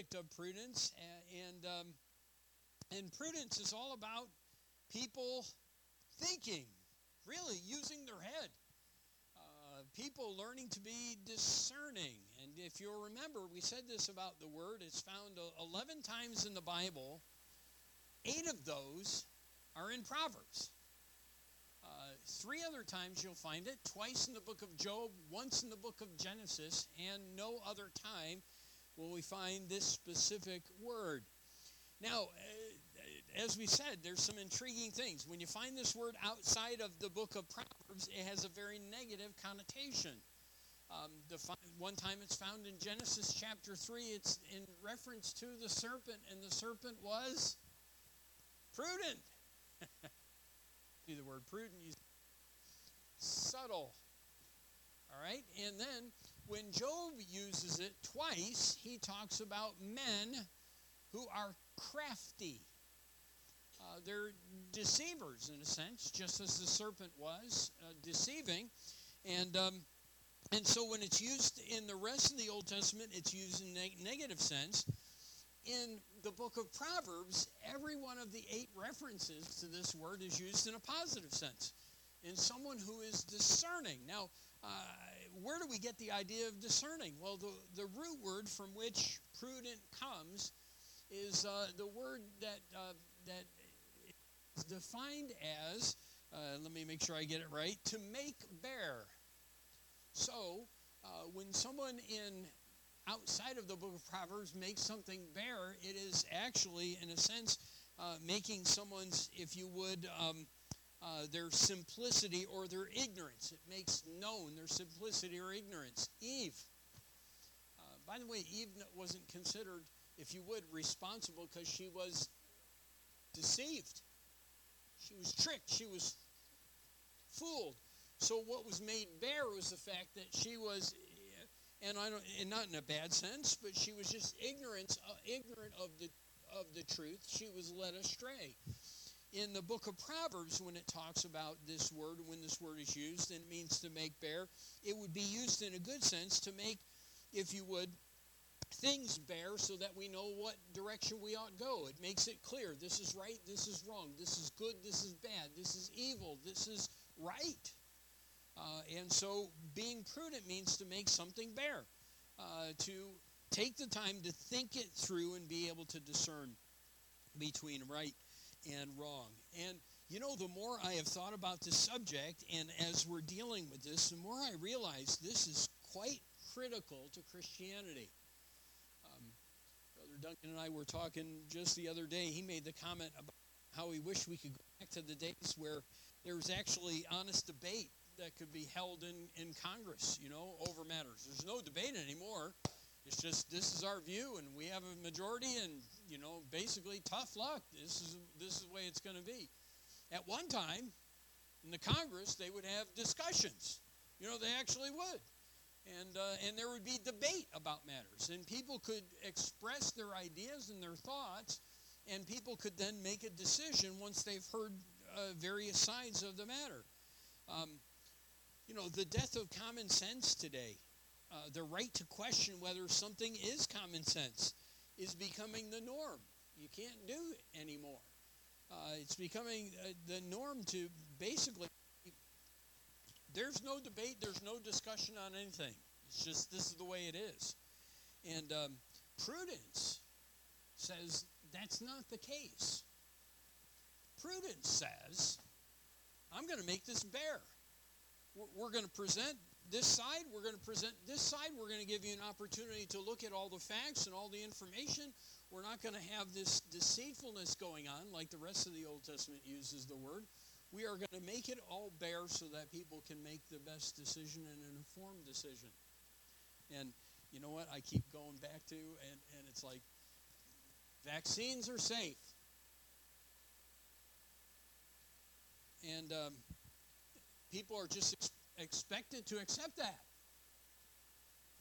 subject of prudence, and um, and prudence is all about people thinking, really using their head. Uh, people learning to be discerning. And if you'll remember, we said this about the word. It's found 11 times in the Bible. Eight of those are in Proverbs. Uh, three other times you'll find it twice in the book of Job, once in the book of Genesis, and no other time will we find this specific word. Now, uh, as we said, there's some intriguing things. When you find this word outside of the book of Proverbs, it has a very negative connotation. Um, the one time it's found in Genesis chapter 3, it's in reference to the serpent, and the serpent was prudent. See the word prudent, you subtle. All right? And then when Job uses it twice, he talks about men who are crafty. Uh, they're deceivers in a sense, just as the serpent was uh, deceiving. And um, and so when it's used in the rest of the Old Testament, it's used in a negative sense in the book of Proverbs, every one of the eight references to this word is used in a positive sense, in someone who is discerning. Now, uh, where do we get the idea of discerning? Well, the, the root word from which prudent comes is uh, the word that, uh, that is defined as, uh, let me make sure I get it right, to make bare. So, uh, when someone in outside of the book of Proverbs makes something bare, it is actually, in a sense, uh, making someone's, if you would, um, uh, their simplicity or their ignorance. It makes known their simplicity or ignorance. Eve. Uh, by the way, Eve wasn't considered, if you would, responsible because she was deceived. She was tricked. She was fooled. So what was made bare was the fact that she was and I don't, and not in a bad sense, but she was just ignorant, uh, ignorant of the of the truth. She was led astray. In the book of Proverbs, when it talks about this word, when this word is used, and it means to make bare, it would be used in a good sense to make, if you would, things bare so that we know what direction we ought to go. It makes it clear this is right, this is wrong, this is good, this is bad, this is evil, this is right. Uh, and so being prudent means to make something bare, uh, to take the time to think it through and be able to discern between right and wrong. And you know, the more I have thought about this subject, and as we're dealing with this, the more I realize this is quite critical to Christianity. Um, Brother Duncan and I were talking just the other day. He made the comment about how he wished we could go back to the days where there was actually honest debate that could be held in, in Congress, you know, over matters. There's no debate anymore. It's just this is our view, and we have a majority, and you know, basically tough luck. This is this is the way it's going to be. At one time, in the Congress, they would have discussions. You know, they actually would, and uh, and there would be debate about matters, and people could express their ideas and their thoughts, and people could then make a decision once they've heard uh, various sides of the matter. Um, you know, the death of common sense today, uh, the right to question whether something is common sense, is becoming the norm. You can't do it anymore. Uh, it's becoming uh, the norm to basically, there's no debate, there's no discussion on anything. It's just this is the way it is. And um, prudence says that's not the case. Prudence says, I'm going to make this bare we're going to present this side, we're going to present this side, we're going to give you an opportunity to look at all the facts and all the information. We're not going to have this deceitfulness going on like the rest of the Old Testament uses the word. We are going to make it all bare so that people can make the best decision and an informed decision. And you know what? I keep going back to, and, and it's like vaccines are safe. And um, people are just expected to accept that.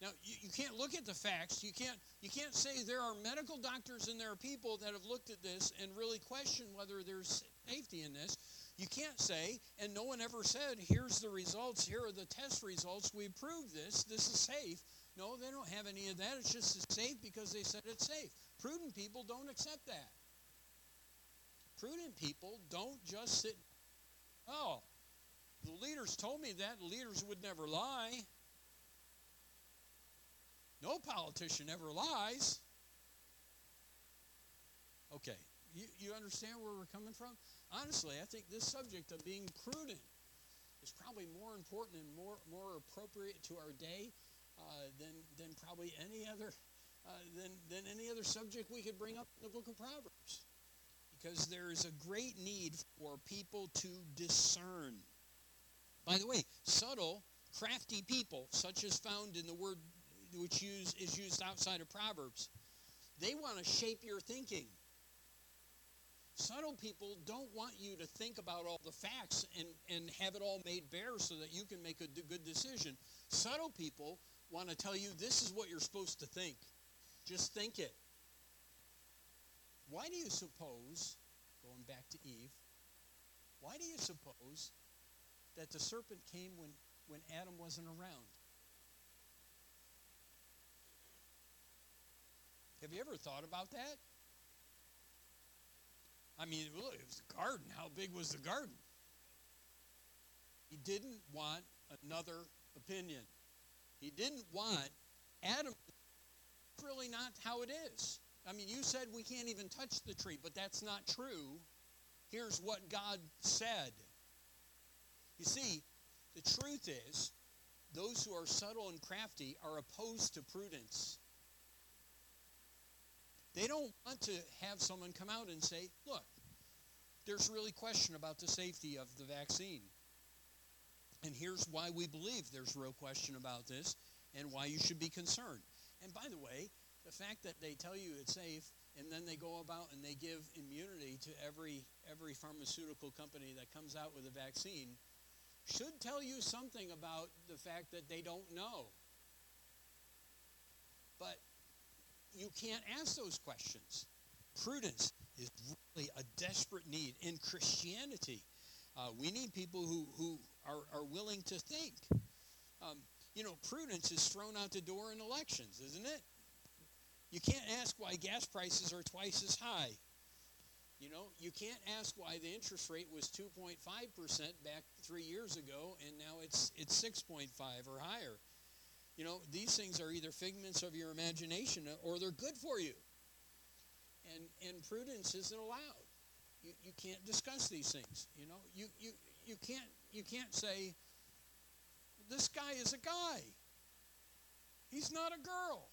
Now, you, you can't look at the facts. You can't, you can't say there are medical doctors and there are people that have looked at this and really question whether there's safety in this. You can't say, and no one ever said, here's the results, here are the test results, we proved this, this is safe. No, they don't have any of that. It's just it's safe because they said it's safe. Prudent people don't accept that. Prudent people don't just sit, oh, the leaders told me that. Leaders would never lie. No politician ever lies. Okay, you, you understand where we're coming from? Honestly, I think this subject of being prudent is probably more important and more, more appropriate to our day uh, than, than probably any other uh, than, than any other subject we could bring up in the book of Proverbs. Because there is a great need for people to discern. By the way, subtle, crafty people, such as found in the word which use, is used outside of Proverbs, they want to shape your thinking. Subtle people don't want you to think about all the facts and, and have it all made bare so that you can make a good decision. Subtle people want to tell you this is what you're supposed to think. Just think it. Why do you suppose, going back to Eve, why do you suppose that the serpent came when, when Adam wasn't around? Have you ever thought about that? I mean, it was a garden. How big was the garden? He didn't want another opinion. He didn't want Adam. That's Really, not how it is. I mean, you said we can't even touch the tree, but that's not true. Here's what God said. You see, the truth is, those who are subtle and crafty are opposed to prudence. They don't want to have someone come out and say, look, there's really question about the safety of the vaccine. And here's why we believe there's real question about this and why you should be concerned. And by the way, the fact that they tell you it's safe and then they go about and they give immunity to every every pharmaceutical company that comes out with a vaccine should tell you something about the fact that they don't know. But you can't ask those questions. Prudence is really a desperate need in Christianity. Uh, we need people who, who are, are willing to think. Um, you know, prudence is thrown out the door in elections, isn't it? You can't ask why gas prices are twice as high. You know, you can't ask why the interest rate was 2.5% back three years ago and now it's, it's 6.5 or higher. You know, these things are either figments of your imagination or they're good for you. And, and prudence isn't allowed. You, you can't discuss these things. You know, you, you, you, can't, you can't say, this guy is a guy. He's not a girl.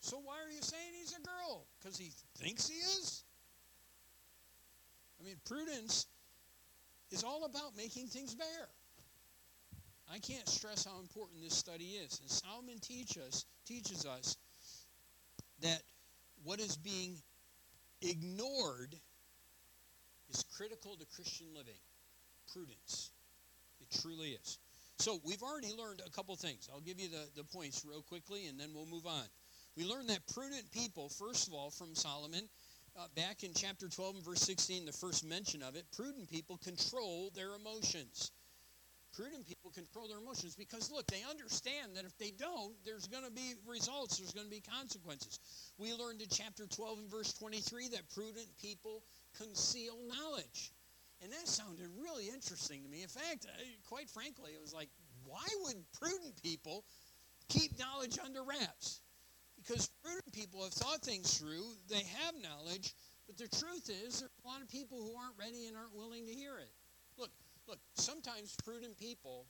So why are you saying he's a girl? Because he thinks he is? I mean, prudence is all about making things bare. I can't stress how important this study is. And Solomon teach us, teaches us that what is being ignored is critical to Christian living. Prudence. It truly is. So we've already learned a couple things. I'll give you the, the points real quickly and then we'll move on. We learned that prudent people, first of all, from Solomon, uh, back in chapter 12 and verse 16, the first mention of it, prudent people control their emotions. Prudent people control their emotions because, look, they understand that if they don't, there's going to be results, there's going to be consequences. We learned in chapter 12 and verse 23 that prudent people conceal knowledge. And that sounded really interesting to me. In fact, quite frankly, it was like, why would prudent people keep knowledge under wraps? Because prudent people have thought things through, they have knowledge, but the truth is, there are a lot of people who aren't ready and aren't willing to hear it. Look, look, sometimes prudent people,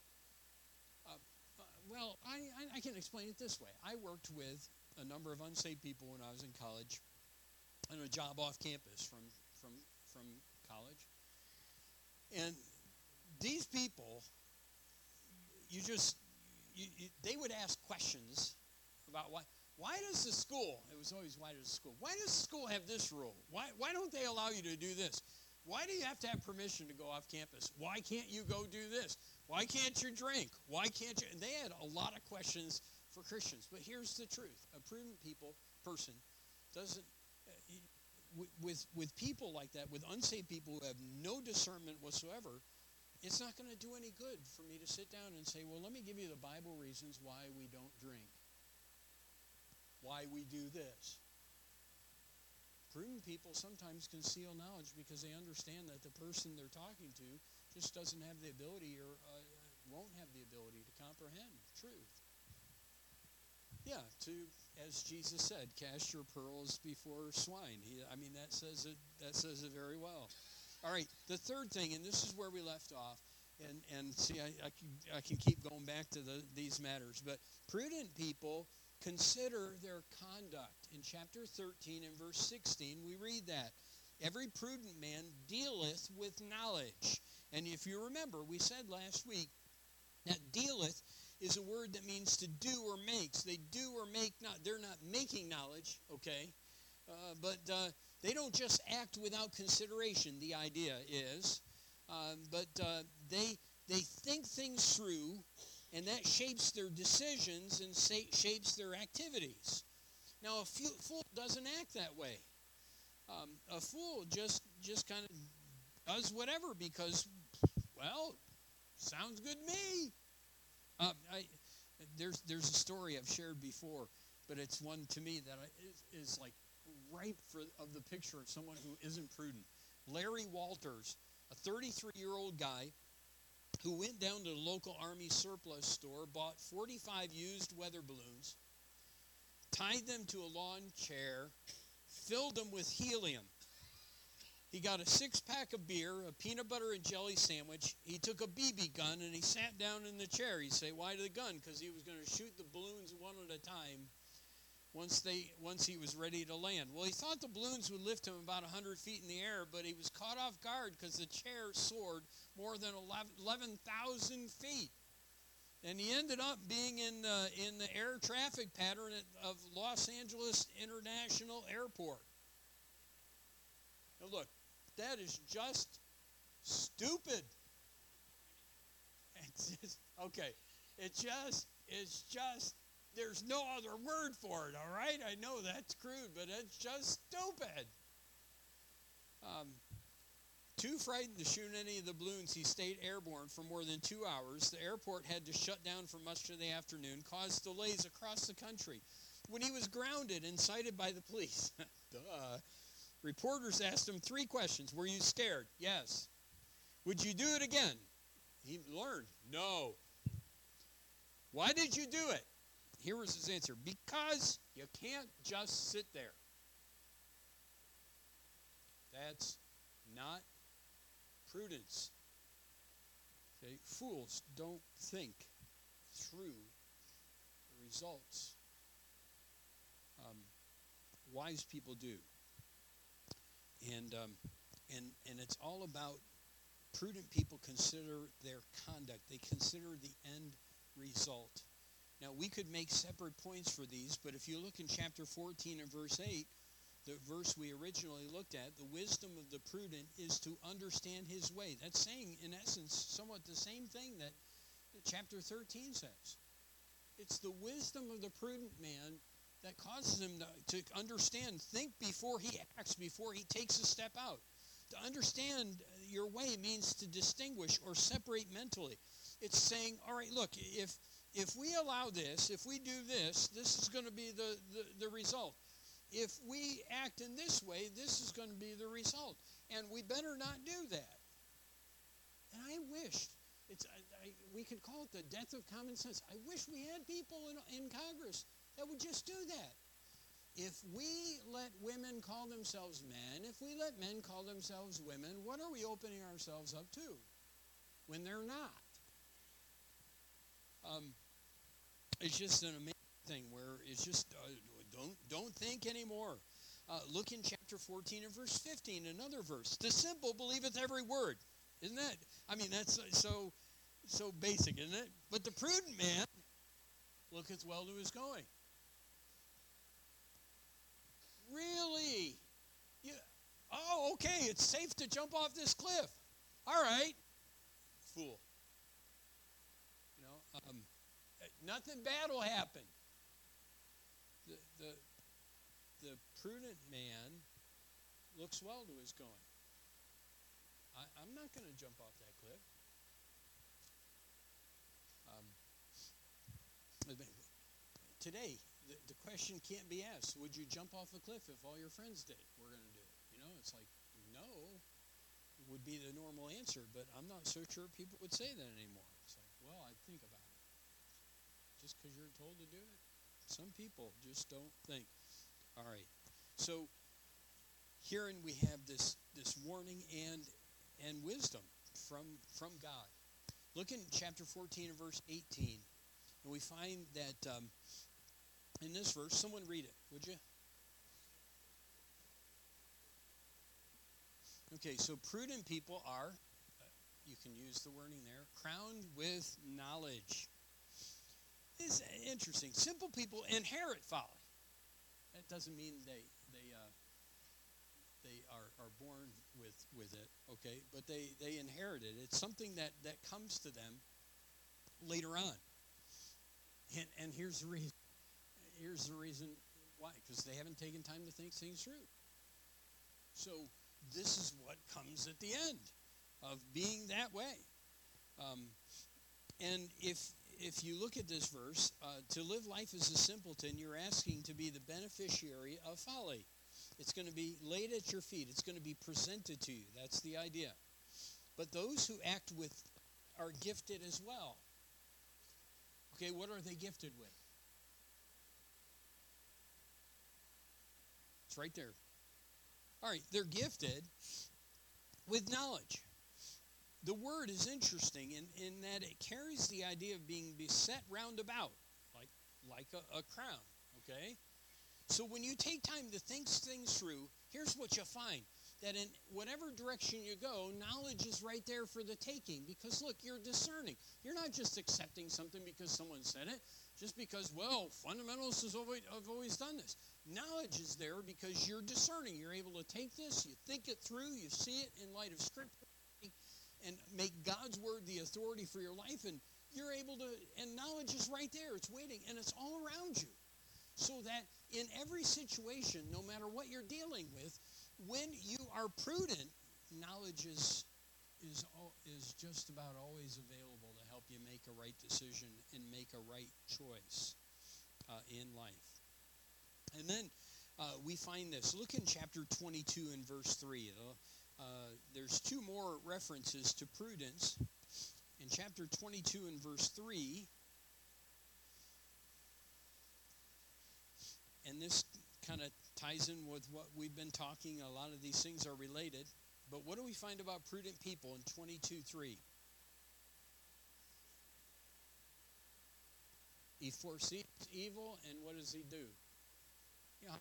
uh, uh, well, I, I, I can explain it this way. I worked with a number of unsaved people when I was in college on a job off campus from, from, from college. And these people, you just, you, you, they would ask questions about why. Why does the school, it was always why does the school, why does the school have this rule? Why, why don't they allow you to do this? Why do you have to have permission to go off campus? Why can't you go do this? Why can't you drink? Why can't you? And they had a lot of questions for Christians. But here's the truth a prudent people, person, doesn't, uh, with, with people like that, with unsaved people who have no discernment whatsoever, it's not going to do any good for me to sit down and say, well, let me give you the Bible reasons why we don't drink, why we do this. Prudent people sometimes conceal knowledge because they understand that the person they're talking to just doesn't have the ability or uh, won't have the ability to comprehend truth. Yeah, to as Jesus said, cast your pearls before swine. He, I mean, that says it. That says it very well. All right, the third thing, and this is where we left off, and and see, I, I can I can keep going back to the, these matters, but prudent people consider their conduct. In chapter 13 and verse 16, we read that every prudent man dealeth with knowledge. And if you remember, we said last week that dealeth is a word that means to do or makes. They do or make not. They're not making knowledge, okay? Uh, but uh, they don't just act without consideration. The idea is, um, but uh, they they think things through, and that shapes their decisions and shapes their activities. Now, a fool doesn't act that way. Um, a fool just just kind of does whatever because, well, sounds good to me. Um, I, there's there's a story I've shared before, but it's one to me that is like ripe for of the picture of someone who isn't prudent. Larry Walters, a 33 year old guy who went down to the local army surplus store, bought 45 used weather balloons, tied them to a lawn chair, filled them with helium he got a six pack of beer, a peanut butter and jelly sandwich. He took a BB gun and he sat down in the chair. He say, "Why the gun?" Because he was going to shoot the balloons one at a time. Once they, once he was ready to land. Well, he thought the balloons would lift him about 100 feet in the air, but he was caught off guard because the chair soared more than 11,000 feet, and he ended up being in the, in the air traffic pattern of Los Angeles International Airport. Now, look, that is just stupid. It's just, okay. It just, it's just, there's no other word for it, all right? I know that's crude, but it's just stupid. Um, too frightened to shoot any of the balloons, he stayed airborne for more than two hours. The airport had to shut down for much of the afternoon, caused delays across the country. When he was grounded and cited by the police, duh, Reporters asked him three questions Were you scared? Yes. Would you do it again? He learned, No. Why did you do it? Here was his answer because you can't just sit there. That's not prudence. Okay? Fools don't think through the results. Um, wise people do and um, and and it's all about prudent people consider their conduct. They consider the end result. Now we could make separate points for these, but if you look in chapter 14 and verse 8, the verse we originally looked at, the wisdom of the prudent is to understand his way. That's saying, in essence, somewhat the same thing that chapter 13 says. It's the wisdom of the prudent man that causes him to, to understand, think before he acts, before he takes a step out. To understand your way means to distinguish or separate mentally. It's saying, all right, look, if if we allow this, if we do this, this is going to be the, the, the result. If we act in this way, this is going to be the result. And we better not do that. And I wish it's I, I, we could call it the death of common sense. I wish we had people in, in Congress that would just do that. If we let women call themselves men, if we let men call themselves women, what are we opening ourselves up to when they're not? Um, it's just an amazing thing where it's just uh, don't don't think anymore. Uh, look in chapter 14 and verse 15, another verse. The simple believeth every word. Isn't that? I mean, that's so so basic, isn't it? But the prudent man looketh well to his going. Really? You, oh, okay, it's safe to jump off this cliff. Nothing bad will happen. The, the, the prudent man looks well to his going. I, am not going to jump off that cliff. Um, today, the, the, question can't be asked Would you jump off a cliff if all your friends did? We're going to do it. You know, it's like, no, would be the normal answer, but I'm not so sure people would say that anymore. It's like, well, I think about just because you're told to do it? Some people just don't think. All right. So herein we have this this warning and and wisdom from from God. Look in chapter 14 and verse 18, and we find that um, in this verse, someone read it, would you? Okay, so prudent people are, uh, you can use the wording there, crowned with knowledge. It's interesting. Simple people inherit folly. That doesn't mean they they uh, they are, are born with with it, okay? But they they inherit it. It's something that that comes to them later on. And and here's the reason. Here's the reason why, because they haven't taken time to think things through. So this is what comes at the end of being that way. Um, and if if you look at this verse, uh, to live life as a simpleton, you're asking to be the beneficiary of folly. It's going to be laid at your feet. It's going to be presented to you. That's the idea. But those who act with are gifted as well. Okay, what are they gifted with? It's right there. All right, they're gifted with knowledge. The word is interesting in, in that it carries the idea of being beset round about, like, like a, a crown, okay? So when you take time to think things through, here's what you find that in whatever direction you go, knowledge is right there for the taking. Because look, you're discerning. You're not just accepting something because someone said it, just because, well, fundamentalists have always, have always done this. Knowledge is there because you're discerning. You're able to take this, you think it through, you see it in light of Scripture, and make God's Word the authority for your life. And you're able to, and knowledge is right there. It's waiting, and it's all around you. So that in every situation, no matter what you're dealing with, when you are prudent, knowledge is, is, is just about always available to help you make a right decision and make a right choice uh, in life. And then uh, we find this. Look in chapter 22 and verse 3. Uh, there's two more references to prudence. In chapter 22 and verse 3, and this kind of ties in with what we've been talking. A lot of these things are related. But what do we find about prudent people in 22 3? He foresees evil, and what does he do? Yeah.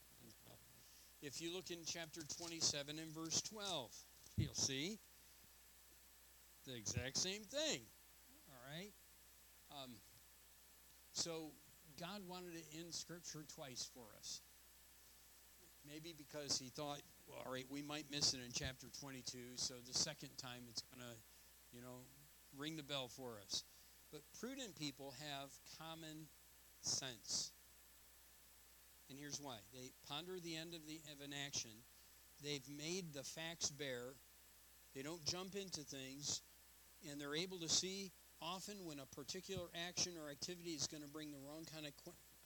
If you look in chapter 27 and verse 12, you'll see the exact same thing. All right? Um, so God wanted to end Scripture twice for us. Maybe because he thought, well, all right, we might miss it in chapter 22, so the second time it's going to, you know, ring the bell for us. But prudent people have common sense. And here's why they ponder the end of, the, of an action, they've made the facts bare, they don't jump into things, and they're able to see often when a particular action or activity is going to bring the wrong kind of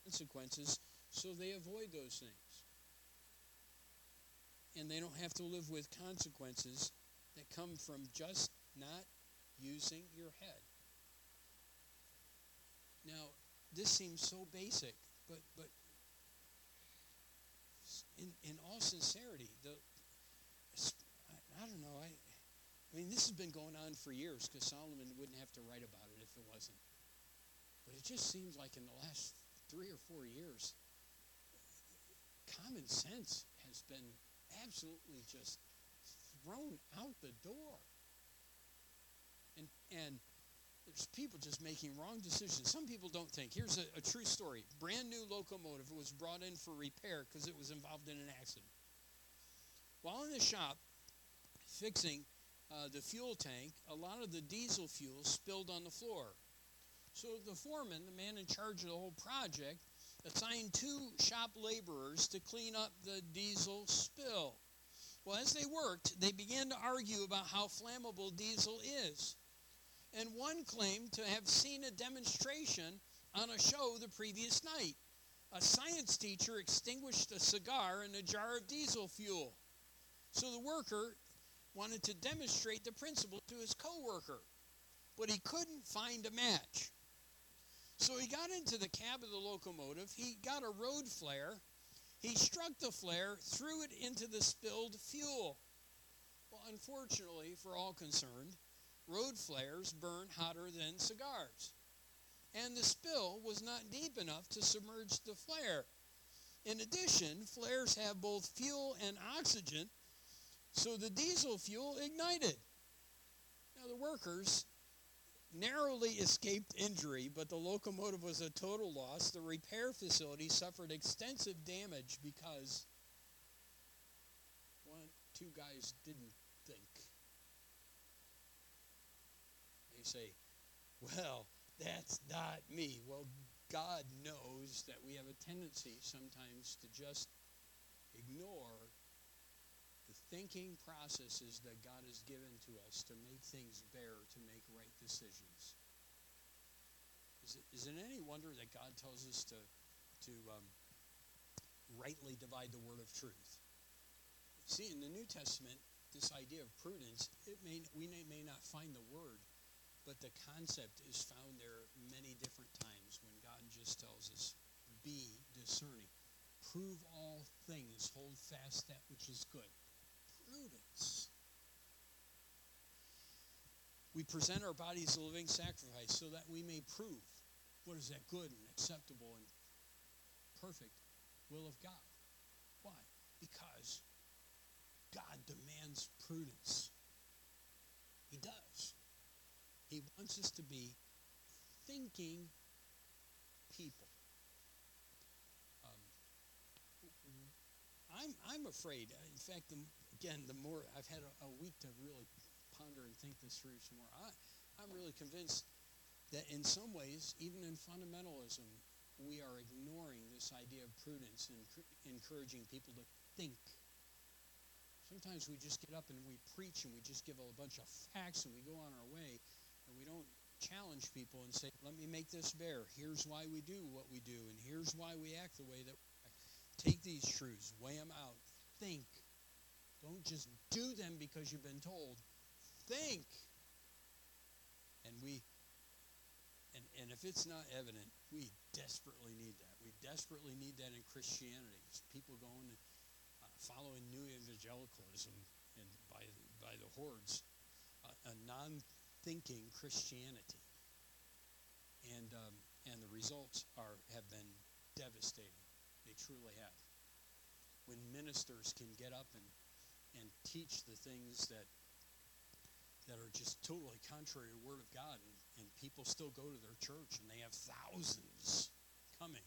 consequences, so they avoid those things. And they don't have to live with consequences that come from just not using your head. Now, this seems so basic, but but in, in all sincerity, the I, I don't know, I I mean, this has been going on for years because Solomon wouldn't have to write about it if it wasn't. But it just seems like in the last three or four years, common sense has been absolutely just thrown out the door. And, and there's people just making wrong decisions. Some people don't think. Here's a, a true story. Brand new locomotive was brought in for repair because it was involved in an accident. While in the shop fixing uh, the fuel tank, a lot of the diesel fuel spilled on the floor. So the foreman, the man in charge of the whole project, assigned two shop laborers to clean up the diesel spill. Well, as they worked, they began to argue about how flammable diesel is. And one claimed to have seen a demonstration on a show the previous night. A science teacher extinguished a cigar in a jar of diesel fuel. So the worker wanted to demonstrate the principle to his coworker, but he couldn't find a match. So he got into the cab of the locomotive, he got a road flare, he struck the flare, threw it into the spilled fuel. Well, unfortunately for all concerned, road flares burn hotter than cigars. And the spill was not deep enough to submerge the flare. In addition, flares have both fuel and oxygen, so the diesel fuel ignited. Now, the workers narrowly escaped injury, but the locomotive was a total loss. The repair facility suffered extensive damage because one, two guys didn't think. They say, well, that's not me. Well, God knows that we have a tendency sometimes to just ignore thinking processes that God has given to us to make things better, to make right decisions. Is it, is it any wonder that God tells us to, to um, rightly divide the word of truth? See, in the New Testament, this idea of prudence, it may, we may, may not find the word, but the concept is found there many different times when God just tells us, be discerning. Prove all things, hold fast that which is good prudence. We present our bodies a living sacrifice so that we may prove what is that good and acceptable and perfect will of God. Why? Because God demands prudence. He does. He wants us to be thinking people. Um, I'm, I'm afraid, in fact, the, again, the more I've had a, a, week to really ponder and think this through some more, I, I'm really convinced that in some ways, even in fundamentalism, we are ignoring this idea of prudence and encouraging people to think. Sometimes we just get up and we preach and we just give a bunch of facts and we go on our way and we don't challenge people and say, let me make this bare. Here's why we do what we do and here's why we act the way that we act. Take these truths, weigh them out, think, don't just do them because you've been told. Think. And we and, and if it's not evident, we desperately need that. We desperately need that in Christianity. It's people going and uh, following new evangelicalism and by by the hordes, uh, a non-thinking Christianity. And um, and the results are have been devastating. They truly have. When ministers can get up and and teach the things that that are just totally contrary to the Word of God, and, and people still go to their church and they have thousands coming.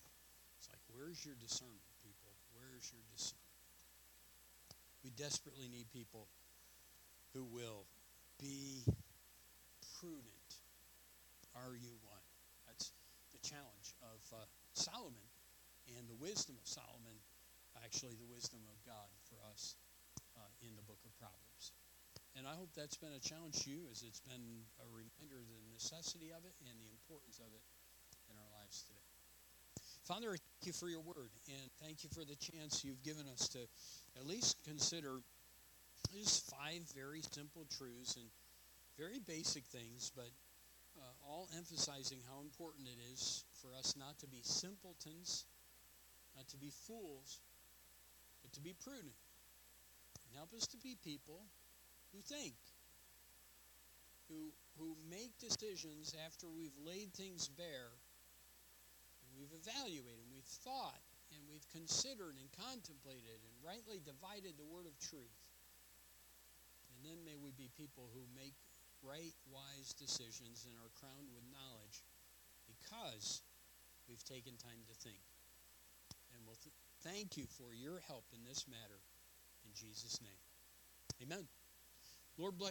It's like, where's your discernment, people? Where's your discernment? We desperately need people who will be prudent. Are you one? That's the challenge of uh, Solomon and the wisdom of Solomon, actually, the wisdom of God for us in the book of Proverbs. And I hope that's been a challenge to you as it's been a reminder of the necessity of it and the importance of it in our lives today. Father, thank you for your word and thank you for the chance you've given us to at least consider just five very simple truths and very basic things, but uh, all emphasizing how important it is for us not to be simpletons, not to be fools, but to be prudent. Help us to be people who think, who, who make decisions after we've laid things bare, and we've evaluated, and we've thought, and we've considered and contemplated and rightly divided the word of truth. And then may we be people who make right, wise decisions and are crowned with knowledge because we've taken time to think. And we'll th- thank you for your help in this matter. Jesus' name. Amen. Lord bless